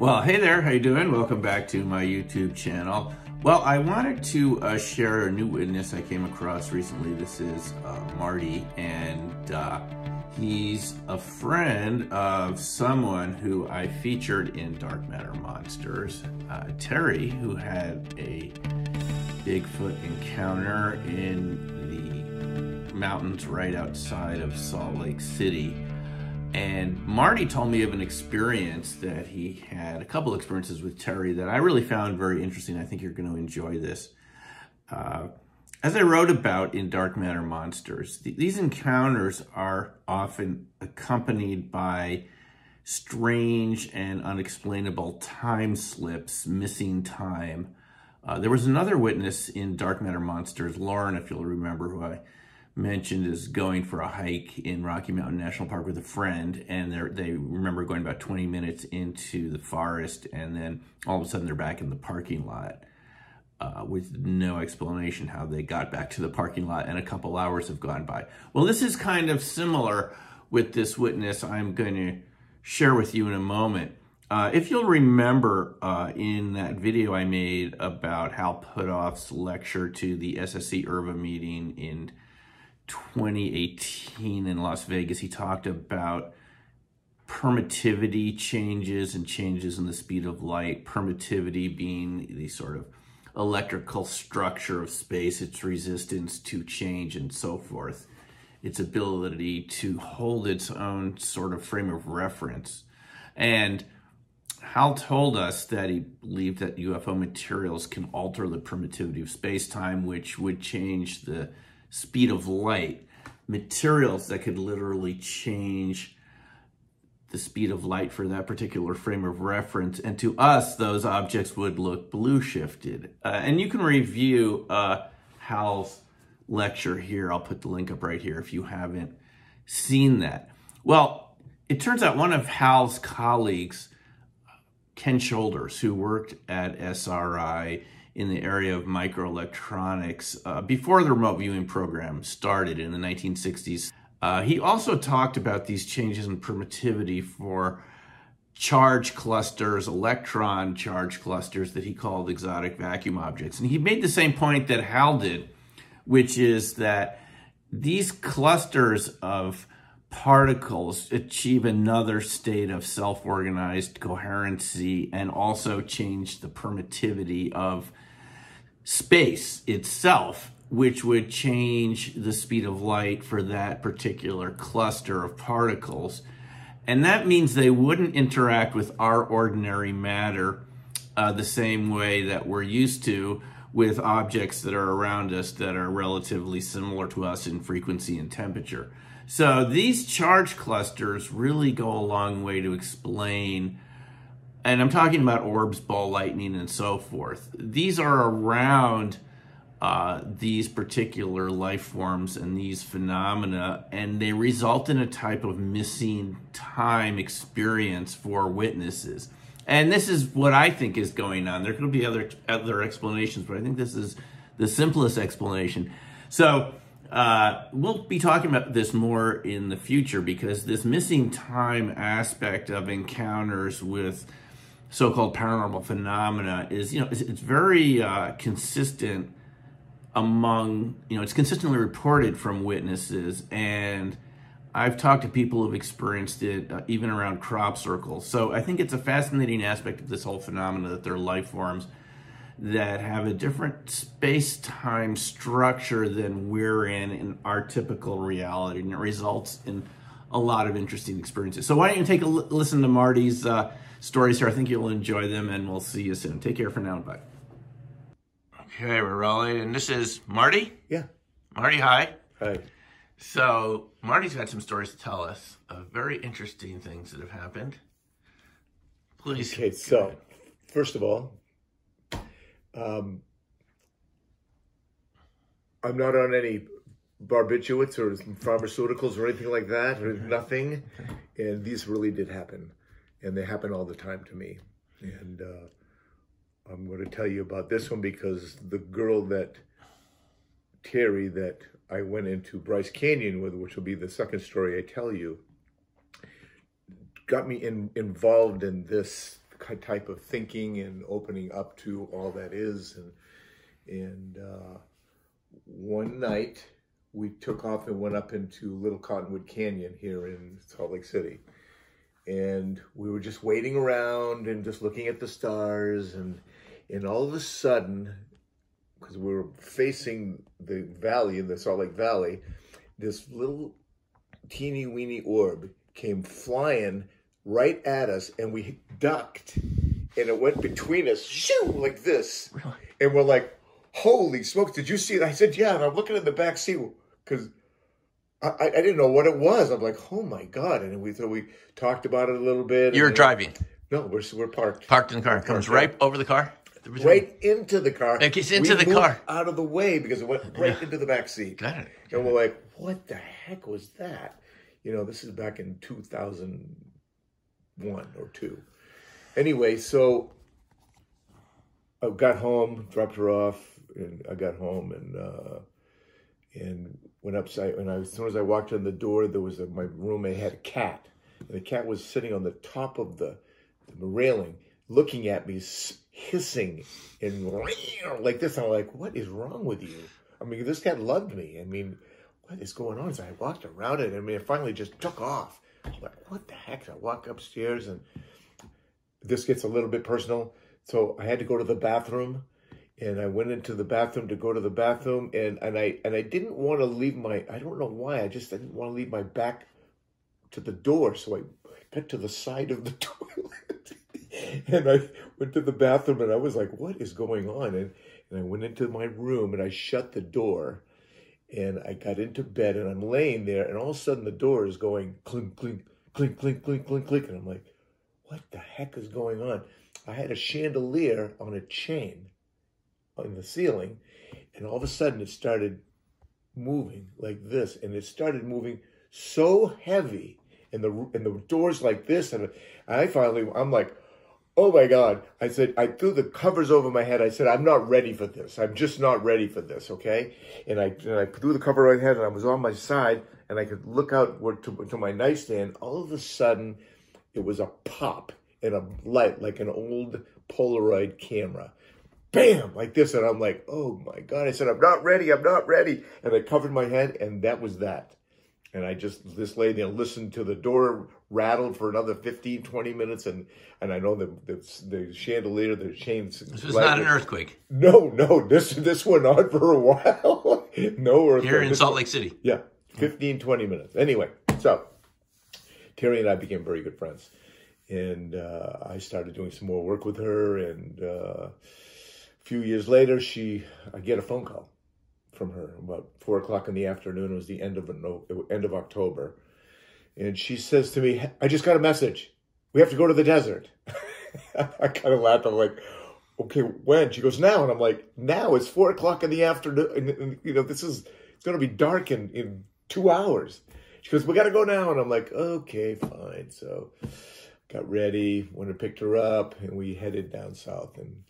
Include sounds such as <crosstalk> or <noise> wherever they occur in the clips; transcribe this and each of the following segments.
Well, hey there, how you doing? Welcome back to my YouTube channel. Well, I wanted to uh, share a new witness I came across recently. This is uh, Marty, and uh, he's a friend of someone who I featured in Dark Matter Monsters, uh, Terry, who had a Bigfoot encounter in the mountains right outside of Salt Lake City. And Marty told me of an experience that he had, a couple experiences with Terry that I really found very interesting. I think you're going to enjoy this. Uh, as I wrote about in Dark Matter Monsters, th these encounters are often accompanied by strange and unexplainable time slips, missing time. Uh, there was another witness in Dark Matter Monsters, Lauren, if you'll remember, who I mentioned is going for a hike in Rocky Mountain National Park with a friend, and they remember going about 20 minutes into the forest, and then all of a sudden they're back in the parking lot uh, with no explanation how they got back to the parking lot, and a couple hours have gone by. Well, this is kind of similar with this witness I'm going to share with you in a moment. Uh, if you'll remember uh, in that video I made about Hal Puthoff's lecture to the SSE IRVA meeting in 2018 in Las Vegas, he talked about permittivity changes and changes in the speed of light. Permittivity being the sort of electrical structure of space, its resistance to change and so forth, its ability to hold its own sort of frame of reference. And Hal told us that he believed that UFO materials can alter the permittivity of space-time, which would change the speed of light, materials that could literally change the speed of light for that particular frame of reference. And to us, those objects would look blue shifted. Uh, and you can review uh, Hal's lecture here. I'll put the link up right here if you haven't seen that. Well, it turns out one of Hal's colleagues, Ken Shoulders, who worked at SRI, in the area of microelectronics uh, before the remote viewing program started in the 1960s. Uh, he also talked about these changes in permittivity for charge clusters, electron charge clusters that he called exotic vacuum objects. And he made the same point that Hal did, which is that these clusters of particles achieve another state of self-organized coherency and also change the permittivity of space itself, which would change the speed of light for that particular cluster of particles. And that means they wouldn't interact with our ordinary matter uh, the same way that we're used to with objects that are around us that are relatively similar to us in frequency and temperature. So these charge clusters really go a long way to explain, and I'm talking about orbs, ball lightning, and so forth. These are around uh, these particular life forms and these phenomena, and they result in a type of missing time experience for witnesses. And this is what I think is going on. There could be other other explanations, but I think this is the simplest explanation. So uh, we'll be talking about this more in the future because this missing time aspect of encounters with so-called paranormal phenomena is, you know, it's, it's very uh, consistent among, you know, it's consistently reported from witnesses and I've talked to people who've experienced it uh, even around crop circles. So I think it's a fascinating aspect of this whole phenomena that they're life forms that have a different space-time structure than we're in in our typical reality, and it results in a lot of interesting experiences. So why don't you take a listen to Marty's uh, stories here? I think you'll enjoy them, and we'll see you soon. Take care for now. Bye. Okay, we're rolling, and this is Marty? Yeah. Marty, hi. Hi. So Marty's got some stories to tell us of very interesting things that have happened. Please. Okay, so first of all, um, I'm not on any barbiturates or pharmaceuticals or anything like that, or nothing. And these really did happen. And they happen all the time to me. And uh, I'm going to tell you about this one because the girl that, Terry, that I went into Bryce Canyon with, which will be the second story I tell you, got me in, involved in this type of thinking and opening up to all that is. And and uh, one night we took off and went up into Little Cottonwood Canyon here in Salt Lake City. And we were just waiting around and just looking at the stars and and all of a sudden, because we were facing the valley in the Salt Lake Valley, this little teeny weeny orb came flying right at us and we ducked and it went between us shoo like this Really? and we're like holy smokes did you see it i said yeah and i'm looking in the back seat because I, I didn't know what it was i'm like oh my god and we so we talked about it a little bit You're driving, no we're, we're parked parked in the car. It comes right over the car. right into the car It gets into We the car. out of the way because it went right into the back seat Got it. and we're like, what the heck was that? You know, this is back in 2001 or two. Anyway, so I got home, dropped her off, and I got home and uh, and went upside. And I, as soon as I walked in the door, there was a, my roommate had a cat, and the cat was sitting on the top of the, the railing, looking at me, hissing and like this. I'm like, what is wrong with you? I mean, this cat loved me. I mean, what is going on? So I walked around it. I mean, it finally just took off. I'm like, what the heck? I walk upstairs and this gets a little bit personal. So I had to go to the bathroom and I went into the bathroom to go to the bathroom and, and I and I didn't want to leave my I don't know why, I just didn't want to leave my back to the door. So I got to the side of the <laughs> toilet and I went to the bathroom and I was like, what is going on? And and I went into my room and I shut the door and I got into bed and I'm laying there and all of a sudden the door is going clink, clink, clink, clink, clink, clink, clink. And I'm like, what the heck is going on? I had a chandelier on a chain on the ceiling and all of a sudden it started moving like this and it started moving so heavy and the and the doors like this and I finally I'm like oh my god. I said i threw the covers over my head. I said i'm not ready for this. I'm just not ready for this okay? And i and i threw the cover over my head and i was on my side and i could look out to, to my nightstand. All of a sudden it was a pop and a light like an old polaroid camera. Bam! Like this. And i'm like oh my god. I said i'm not ready. I'm not ready. And i covered my head and that was that and I just this lady listened to the door rattled for another 15, 20 minutes, and and I know the the, the chandelier, the chains. This was not an earthquake No, no, this this went on for a <laughs> while. no earthquake. here in Salt Lake City. yeah, 15, 20 minutes. Anyway, so Terry and I became very good friends. And uh, I started doing some more work with her. And uh, a few years later, she I get a phone call from her about four o'clock in the afternoon. It was the end of end of October, and she says to me, "I just got a message. We have to go to the desert." <laughs> I kind of laughed. I'm like, "Okay, when?" She goes, "Now," and I'm like, "Now it's four o'clock in the afternoon. And, and, you know, this is it's going to be dark in in two hours." She goes, "We got to go now," and I'm like, "Okay, fine." So got ready, went and picked her up, and we headed down south. And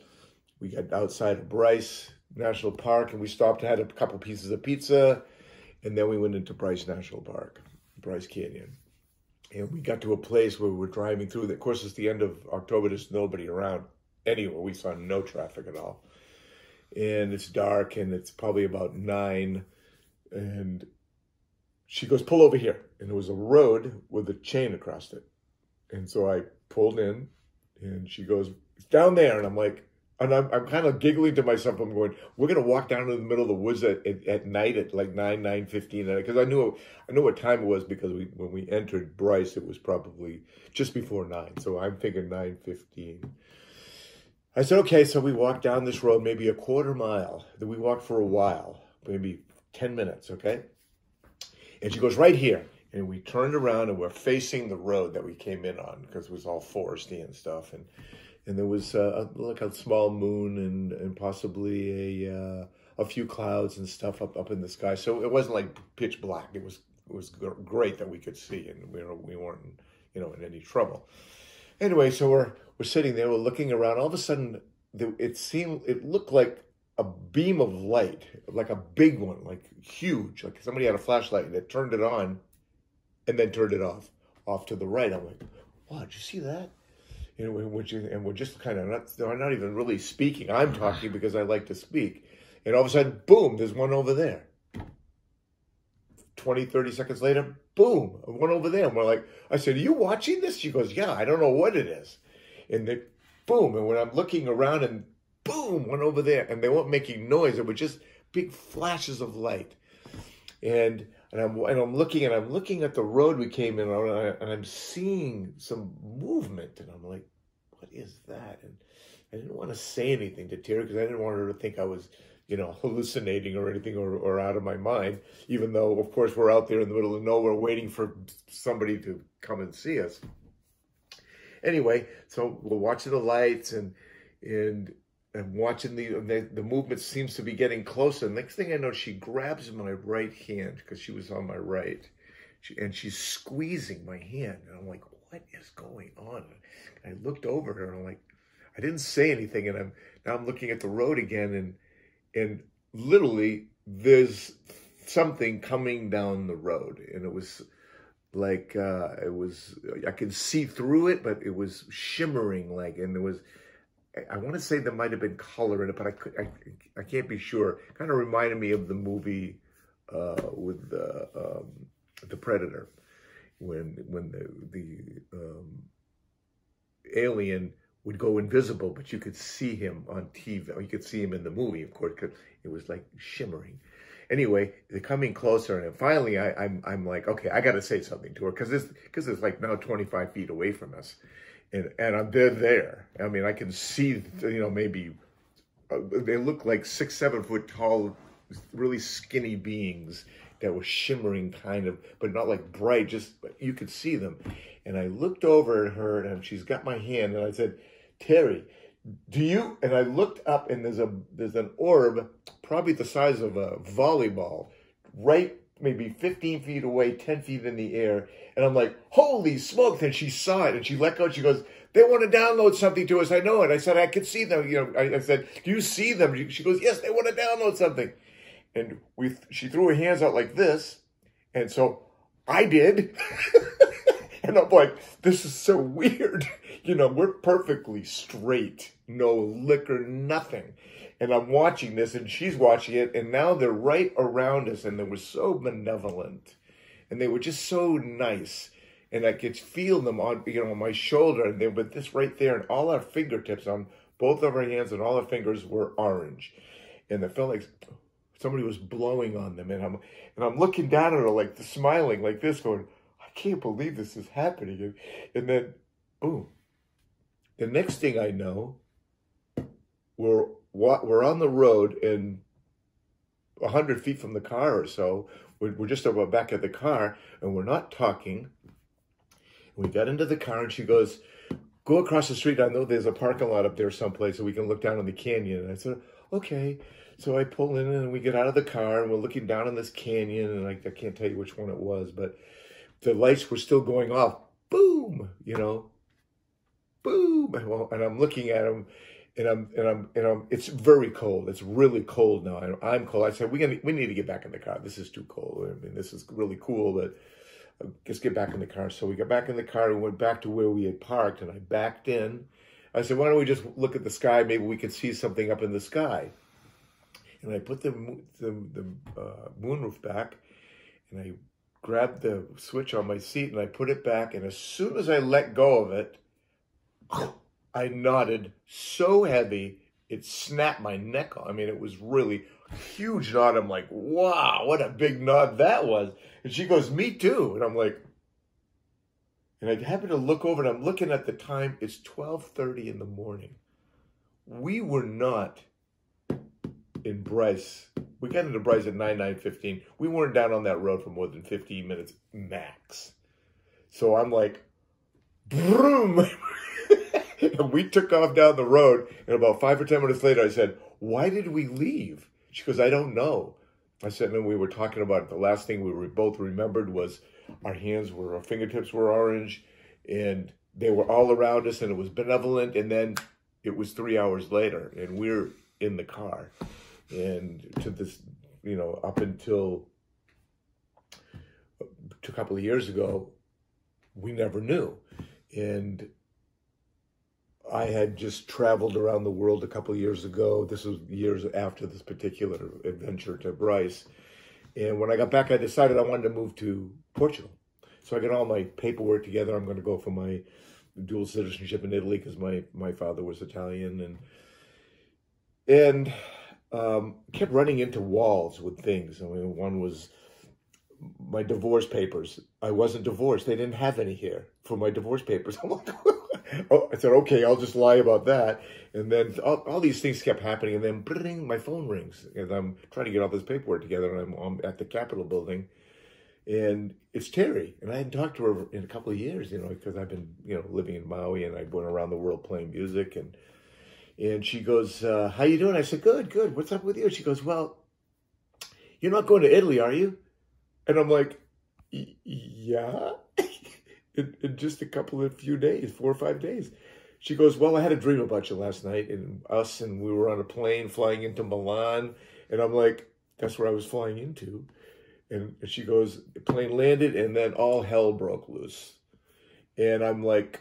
we got outside of Bryce National Park, and we stopped, and had a couple pieces of pizza, and then we went into Bryce National Park, Bryce Canyon. And we got to a place where we were driving through. Of course, it's the end of October. There's nobody around anywhere. We saw no traffic at all. And it's dark, and it's probably about nine. And she goes, "Pull over here." And there was a road with a chain across it. And so I pulled in, and she goes, "It's down there." And I'm like, and I'm, I'm kind of giggling to myself. I'm going, "We're gonna walk down to the middle of the woods at, at, at night at like nine nine fifteen because I knew I knew what time it was because we when we entered Bryce it was probably just before nine. So I'm thinking nine fifteen. I said, okay. So we walked down this road, maybe a quarter mile. Then we walked for a while, maybe ten minutes. Okay. And she goes right here. And we turned around and we're facing the road that we came in on because it was all foresty and stuff. And and there was uh, a, like a small moon and, and possibly a uh, a few clouds and stuff up, up in the sky. So it wasn't like pitch black. It was it was gr- great that we could see and we were, we weren't you know in any trouble. Anyway, so we're we're sitting there, we're looking around. All of a sudden, it seemed it looked like a beam of light, like a big one, like huge, like somebody had a flashlight and that turned it on, and then turned it off, off to the right. I'm like, wow, did you see that? You know, which and we're just kind of not, they're not even really speaking. I'm talking because I like to speak. And all of a sudden, boom, there's one over there. 20, 30 seconds later, boom, one over there. And we're like, I said, Are you watching this? She goes, Yeah, I don't know what it is. And then, boom. And when I'm looking around and boom, one over there. And they weren't making noise. It was just big flashes of light. And and I'm and I'm looking and I'm looking at the road we came in on, and, I'm seeing some movement, and I'm like, "What is that?" And I didn't want to say anything to Terry because I didn't want her to think I was, you know, <laughs> hallucinating or anything or, or out of my mind. Even though, of course, we're out there in the middle of nowhere waiting for somebody to come and see us. Anyway, so we're watching the lights and and and watching the, the, the movement seems to be getting closer. Next thing I know, she grabs my right hand because she was on my right, she, and she's squeezing my hand, and I'm like, "What is going on?" And I looked over her, and I'm like, I didn't say anything, and I'm now I'm looking at the road again, and and literally there's something coming down the road, and it was like uh, it was I could see through it, but it was shimmering like, and there was I want to say there might have been color in it, but I, could, I, I can't be sure. Kind of reminded me of the movie uh, with the um, the Predator, when when the the um, alien would go invisible, but you could see him on TV. You could see him in the movie, of course, because it was like shimmering. Anyway, they're coming closer, and finally, I, I'm I'm like, okay, I got to say something to her because this because it's like now 25 feet away from us and and dead there. I mean, I can see, you know, maybe uh, they look like six, seven foot tall, really skinny beings that were shimmering, kind of, but not like bright. Just you could see them. And I looked over at her, and she's got my hand, and I said, "Terry, do you?" And I looked up, and there's a there's an orb, probably the size of a volleyball, right maybe 15 feet away, 10 feet in the air. And I'm like, holy smoke. Then she saw it and she let go. And She goes, they want to download something to us. I know it. I said, I could see them. You know, I, I said, do you see them? She goes, yes, they want to download something. And we, she threw her hands out like this. And so I did. <laughs> and I'm like, this is so <laughs> weird. You know, we're perfectly straight, no liquor, nothing. And I'm watching this, and she's watching it, and now they're right around us, and they were so benevolent, and they were just so nice, and I could feel them on you know on my shoulder, and they were this right there, and all our fingertips on both of our hands and all our fingers were orange, and it felt like somebody was blowing on them, and I'm and I'm looking down at her like smiling like this, going, I can't believe this is happening, and, and then boom, the next thing I know, we're we're on the road and 100 feet from the car or so. We're, just about back at the car and we're not talking. We got into the car and she goes, Go across the street. I know there's a parking lot up there someplace so we can look down on the canyon. And I said, Okay. So I pull in and we get out of the car and we're looking down on this canyon. And I, I can't tell you which one it was, but the lights were still going off. Boom, you know, boom. And I'm looking at them and I'm and I'm and I'm. It's very cold. It's really cold now. I'm, I'm cold. I said we gonna, we need to get back in the car. This is too cold. I mean, this is really cool, but uh, let's get back in the car. So we got back in the car and went back to where we had parked, and I backed in. I said, why don't we just look at the sky? Maybe we could see something up in the sky. And I put the the, the uh, moonroof back, and I grabbed the switch on my seat and I put it back. And as soon as I let go of it. <sniffs> I nodded so heavy it snapped my neck. I mean, it was really huge nod. I'm like, wow, what a big nod that was. And she goes, me too. And I'm like, and I happen to look over and I'm looking at the time. It's 12:30 in the morning. We were not in Bryce. We got into Bryce at 9, 9.15. We weren't down on that road for more than 15 minutes max. So I'm like, broom. <laughs> and we took off down the road. And about five or 10 minutes later, I said, Why did we leave? She goes, I don't know. I said, and we were talking about it. The last thing we were both remembered was our hands were, our fingertips were orange, and they were all around us, and it was benevolent. And then it was three hours later, and we're in the car. And to this, you know, up until a couple of years ago, we never knew. And I had just traveled around the world a couple of years ago. This was years after this particular adventure to Bryce. And when I got back, I decided I wanted to move to Portugal. So I got all my paperwork together. I'm going to go for my dual citizenship in Italy because my, my father was Italian. And, and um, kept running into walls with things. I mean, one was my divorce papers. I wasn't divorced. They didn't have any here for my divorce papers. <laughs> <laughs> Oh, I said, okay, I'll just lie about that. And then all, all these things kept happening. And then bring, my phone rings. And I'm trying to get all this paperwork together. And I'm, I'm at the Capitol building. And it's Terry. And I hadn't talked to her in a couple of years, you know, because I've been, you know, living in Maui and I went around the world playing music. And and she goes, uh, how you doing? I said, good, good. What's up with you? She goes, well, you're not going to Italy, are you? And I'm like, yeah, <laughs> in, in, just a couple of few days, four or five days. She goes, well, I had a dream about you last night and us, and we were on a plane flying into Milan. And I'm like, that's where I was flying into. And she goes, the plane landed and then all hell broke loose. And I'm like.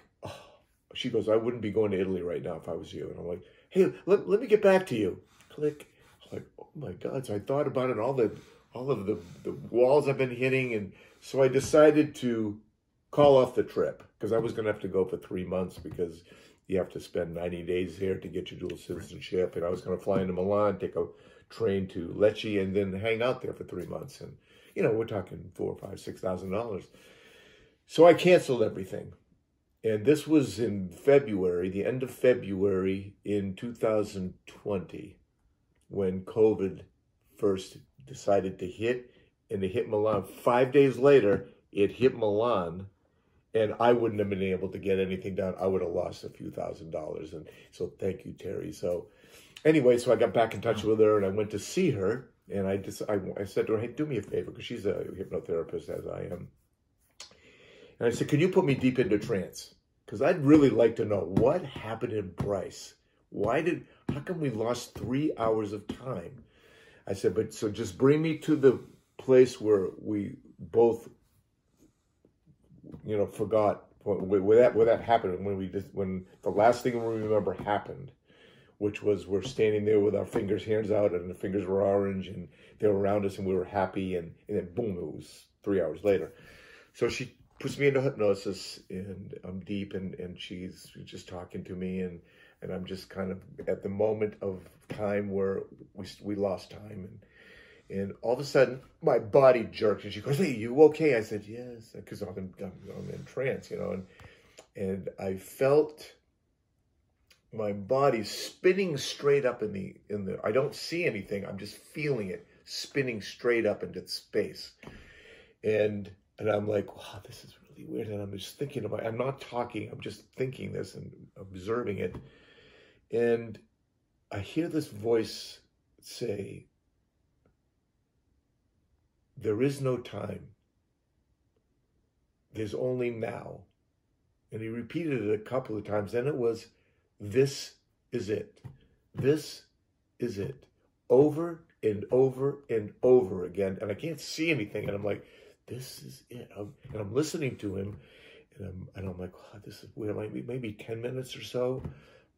She goes, I wouldn't be going to Italy right now if I was you. And I'm like, hey, let, let me get back to you. Click. I'm like, oh my God. So I thought about it, all the all of the, the walls I've been hitting. And so I decided to call off the trip because I was going to have to go for three months because you have to spend 90 days here to get your dual citizenship. And I was going to fly into Milan, take a train to Lecce, and then hang out there for three months. And, you know, we're talking four, five, six thousand dollars. So I canceled everything. And this was in February, the end of February in 2020, when COVID first decided to hit, and it hit Milan. Five days later, it hit Milan, and I wouldn't have been able to get anything done. I would have lost a few thousand dollars. And so, thank you, Terry. So, anyway, so I got back in touch with her, and I went to see her, and I just I, I said to her, "Hey, do me a favor, because she's a hypnotherapist as I am." And I said, "Can you put me deep into trance?" Because I'd really like to know what happened in Bryce. Why did? How come we lost three hours of time? I said, but so just bring me to the place where we both, you know, forgot where that where that happened when we just when the last thing we remember happened, which was we're standing there with our fingers hands out and the fingers were orange and they were around us and we were happy and and then boom it was three hours later, so she puts me into hypnosis and I'm deep and and she's just talking to me and and I'm just kind of at the moment of time where we we lost time and and all of a sudden my body jerked and she goes, "Hey, you okay?" I said, "Yes," because I'm, I'm, I'm in trance, you know, and and I felt my body spinning straight up in the in the. I don't see anything. I'm just feeling it spinning straight up into space, and and I'm like, wow, this is really weird. And I'm just thinking about. I'm not talking. I'm just thinking this and observing it and I hear this voice say, There is no time. There's only now. And he repeated it a couple of times. Then it was, This is it. This is it. Over and over and over again. And I can't see anything. And I'm like, This is it. I'm, and I'm listening to him. And I'm, and I'm like, wow, this is weird. Maybe, maybe 10 minutes or so.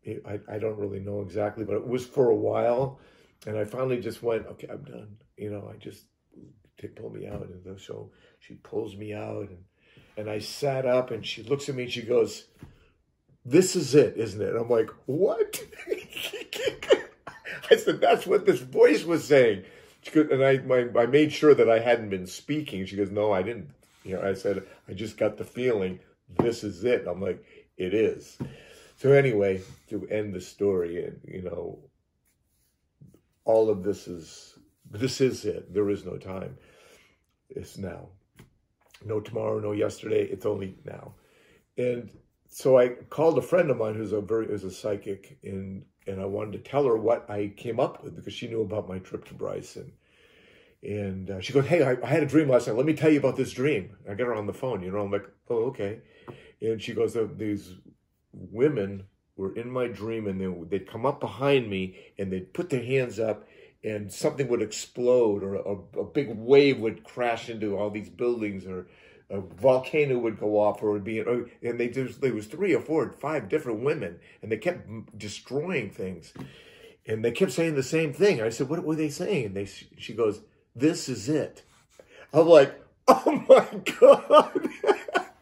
I, I don't really know exactly, but it was for a while. And I finally just went, okay, I'm done. You know, I just they pull me out. And so she pulls me out and, and I sat up and she looks at me and she goes, this is it, isn't it? And I'm like, what? <laughs> I said, that's what this voice was saying. Goes, and I, my, I made sure that I hadn't been speaking. She goes, no, I didn't. You know, I said, I just got the feeling this is it. I'm like, it is. So anyway, to end the story, and you know, all of this is this is it. There is no time. It's now. No tomorrow, no yesterday. It's only now. And so I called a friend of mine who's a very is a psychic, and and I wanted to tell her what I came up with because she knew about my trip to Bryson. And uh, she goes, "Hey, I, I, had a dream last night. Let me tell you about this dream." I get her on the phone. You know, I'm like, "Oh, okay." And she goes, "These women were in my dream and they, they'd come up behind me and they'd put their hands up and something would explode or a, a big wave would crash into all these buildings or a volcano would go off or it would be and they just there was three or four five different women and they kept destroying things. And they kept saying the same thing. I said what were they saying? And they she goes this is it. I'm like <laughs> oh my god.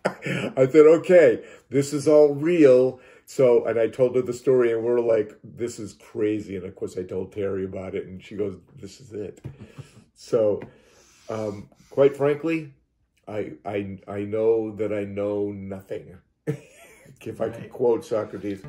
<laughs> I said okay this is all real. So and i told her the story and we're like this is crazy. And of course i told terry about it and she goes this is it. So um, quite frankly I I I know that I know nothing. <laughs> if I could quote Socrates,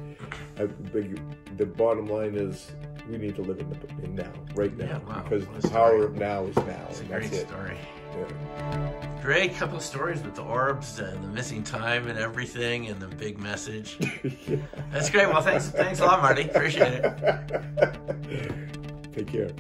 I, the, the bottom line is we need to live in the in now, right now, Yeah, wow. because What the power story. of now is now. It's a great it. story. Yeah. Great couple of stories with the orbs and the missing time and everything and the big message. <laughs> That's great. Well, thanks, thanks a lot, Marty. Appreciate it. <laughs> Take care.